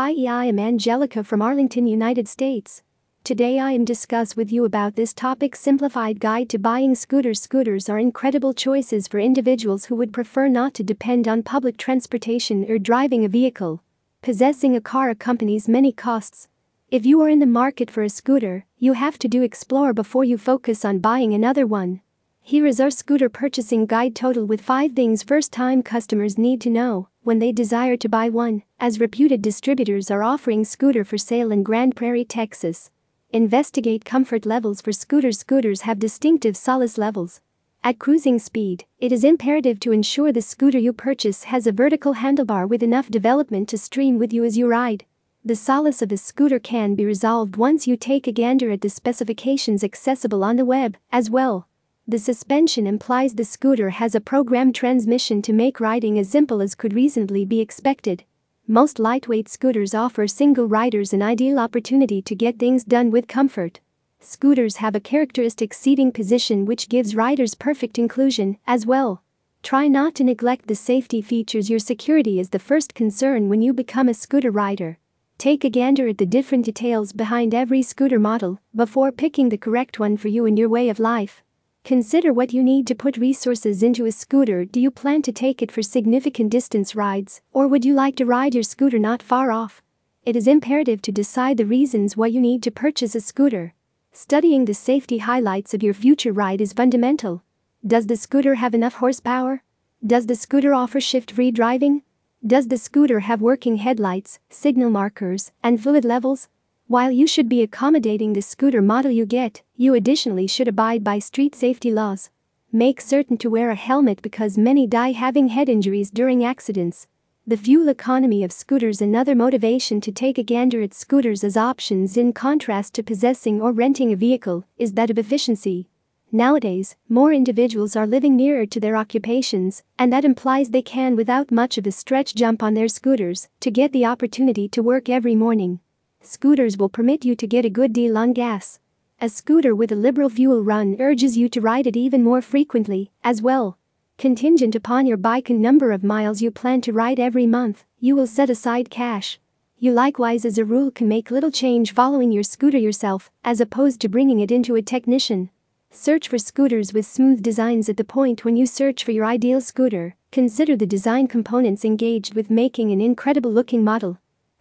Hi, I am Angelica from Arlington, United States. Today I am discuss with you about this topic simplified guide to buying scooters. Scooters are incredible choices for individuals who would prefer not to depend on public transportation or driving a vehicle. Possessing a car accompanies many costs. If you are in the market for a scooter, you have to do explore before you focus on buying another one. Here is our scooter purchasing guide total with 5 things first time customers need to know when they desire to buy one, as reputed distributors are offering scooter for sale in Grand Prairie, Texas. Investigate comfort levels for scooters. Scooters have distinctive solace levels. At cruising speed, it is imperative to ensure the scooter you purchase has a vertical handlebar with enough development to stream with you as you ride. The solace of a scooter can be resolved once you take a gander at the specifications accessible on the web, as well. The suspension implies the scooter has a programmed transmission to make riding as simple as could reasonably be expected. Most lightweight scooters offer single riders an ideal opportunity to get things done with comfort. Scooters have a characteristic seating position which gives riders perfect inclusion as well. Try not to neglect the safety features. Your security is the first concern when you become a scooter rider. Take a gander at the different details behind every scooter model before picking the correct one for you and your way of life. Consider what you need to put resources into a scooter. Do you plan to take it for significant distance rides, or would you like to ride your scooter not far off? It is imperative to decide the reasons why you need to purchase a scooter. Studying the safety highlights of your future ride is fundamental. Does the scooter have enough horsepower? Does the scooter offer shift free driving? Does the scooter have working headlights, signal markers, and fluid levels? While you should be accommodating the scooter model you get, you additionally should abide by street safety laws. Make certain to wear a helmet because many die having head injuries during accidents. The fuel economy of scooters another motivation to take a gander at scooters as options in contrast to possessing or renting a vehicle is that of efficiency. Nowadays, more individuals are living nearer to their occupations, and that implies they can without much of a stretch jump on their scooters to get the opportunity to work every morning. Scooters will permit you to get a good deal on gas. A scooter with a liberal fuel run urges you to ride it even more frequently, as well. Contingent upon your bike and number of miles you plan to ride every month, you will set aside cash. You likewise, as a rule, can make little change following your scooter yourself, as opposed to bringing it into a technician. Search for scooters with smooth designs at the point when you search for your ideal scooter. Consider the design components engaged with making an incredible looking model.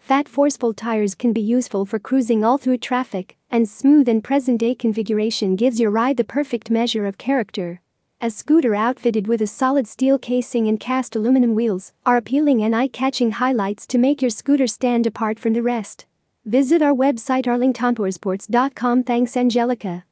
Fat forceful tires can be useful for cruising all through traffic, and smooth and present day configuration gives your ride the perfect measure of character. A scooter outfitted with a solid steel casing and cast aluminum wheels are appealing and eye catching highlights to make your scooter stand apart from the rest. Visit our website arlingtonpowersports.com. Thanks, Angelica.